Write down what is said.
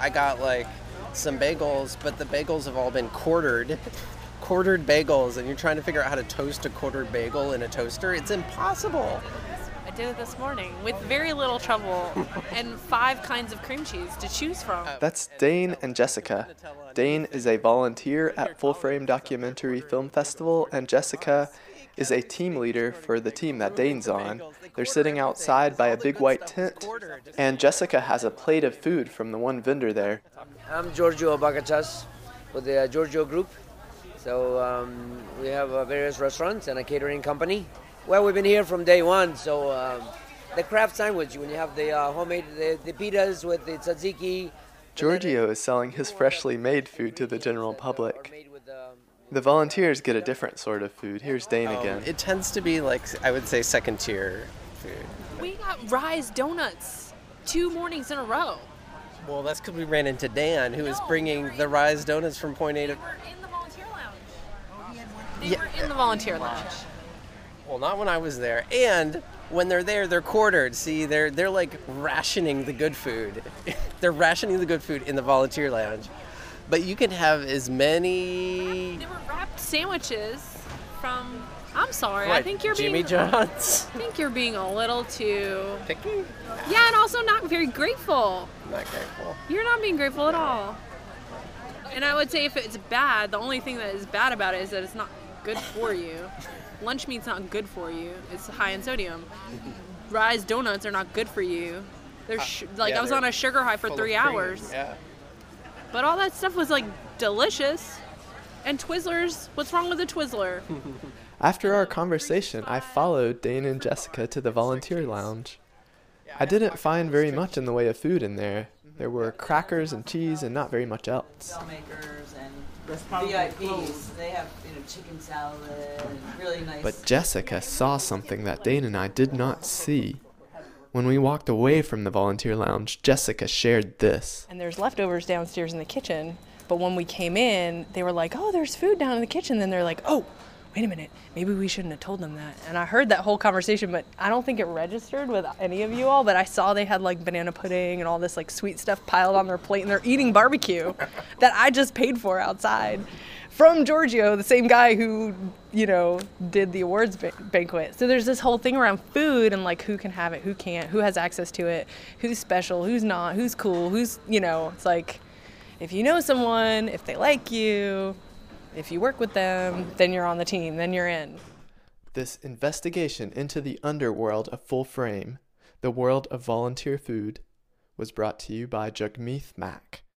I got like some bagels, but the bagels have all been quartered. quartered bagels, and you're trying to figure out how to toast a quartered bagel in a toaster. It's impossible. I did it this morning with very little trouble and five kinds of cream cheese to choose from. Uh, That's Dane and Jessica. Dane is a volunteer at Full Frame Documentary Film Festival, and Jessica is a team leader for the team that Dane's on. They're sitting outside by a big white tent, and Jessica has a plate of food from the one vendor there. I'm Giorgio Bakatsias with the uh, Giorgio Group. So um, we have uh, various restaurants and a catering company. Well, we've been here from day one. So um, the craft sandwich, when you have the uh, homemade the, the pitas with the tzatziki. Giorgio is selling his freshly made food to the general public. The volunteers get a different sort of food. Here's Dane oh. again. It tends to be like I would say second tier food. We got Rise donuts two mornings in a row. Well, that's because we ran into Dan, who was bringing the Rise donuts from Point A to. They were in the volunteer lounge. They were in the volunteer lounge. Well, not when I was there. And when they're there, they're quartered. See, they're they're like rationing the good food. they're rationing the good food in the volunteer lounge. But you can have as many. They were wrapped sandwiches from. I'm sorry. I think you're Jimmy being. John's. I think you're being a little too. Picky? Yeah, and also not very grateful. Not grateful. You're not being grateful at all. And I would say if it's bad, the only thing that is bad about it is that it's not good for you. Lunch meat's not good for you. It's high in sodium. Rise donuts are not good for you. They're uh, sh- like yeah, I was on a sugar high for three hours, Yeah. but all that stuff was like delicious. And Twizzlers, what's wrong with a Twizzler? After our conversation, I followed Dane and Jessica to the volunteer lounge. I didn't find very much in the way of food in there. There were crackers and cheese and not very much else. VIPs. They have you know chicken salad really nice. But Jessica saw something that Dane and I did not see. When we walked away from the volunteer lounge, Jessica shared this. and there's leftovers downstairs in the kitchen. But when we came in, they were like, "Oh, there's food down in the kitchen." Then they're like, "Oh, wait a minute, maybe we shouldn't have told them that." And I heard that whole conversation, but I don't think it registered with any of you all. But I saw they had like banana pudding and all this like sweet stuff piled on their plate, and they're eating barbecue that I just paid for outside from Giorgio, the same guy who you know did the awards ba- banquet. So there's this whole thing around food and like who can have it, who can't, who has access to it, who's special, who's not, who's cool, who's you know. It's like if you know someone, if they like you, if you work with them, then you're on the team, then you're in. This investigation into the underworld of full frame, the world of volunteer food, was brought to you by Jagmeet Mac.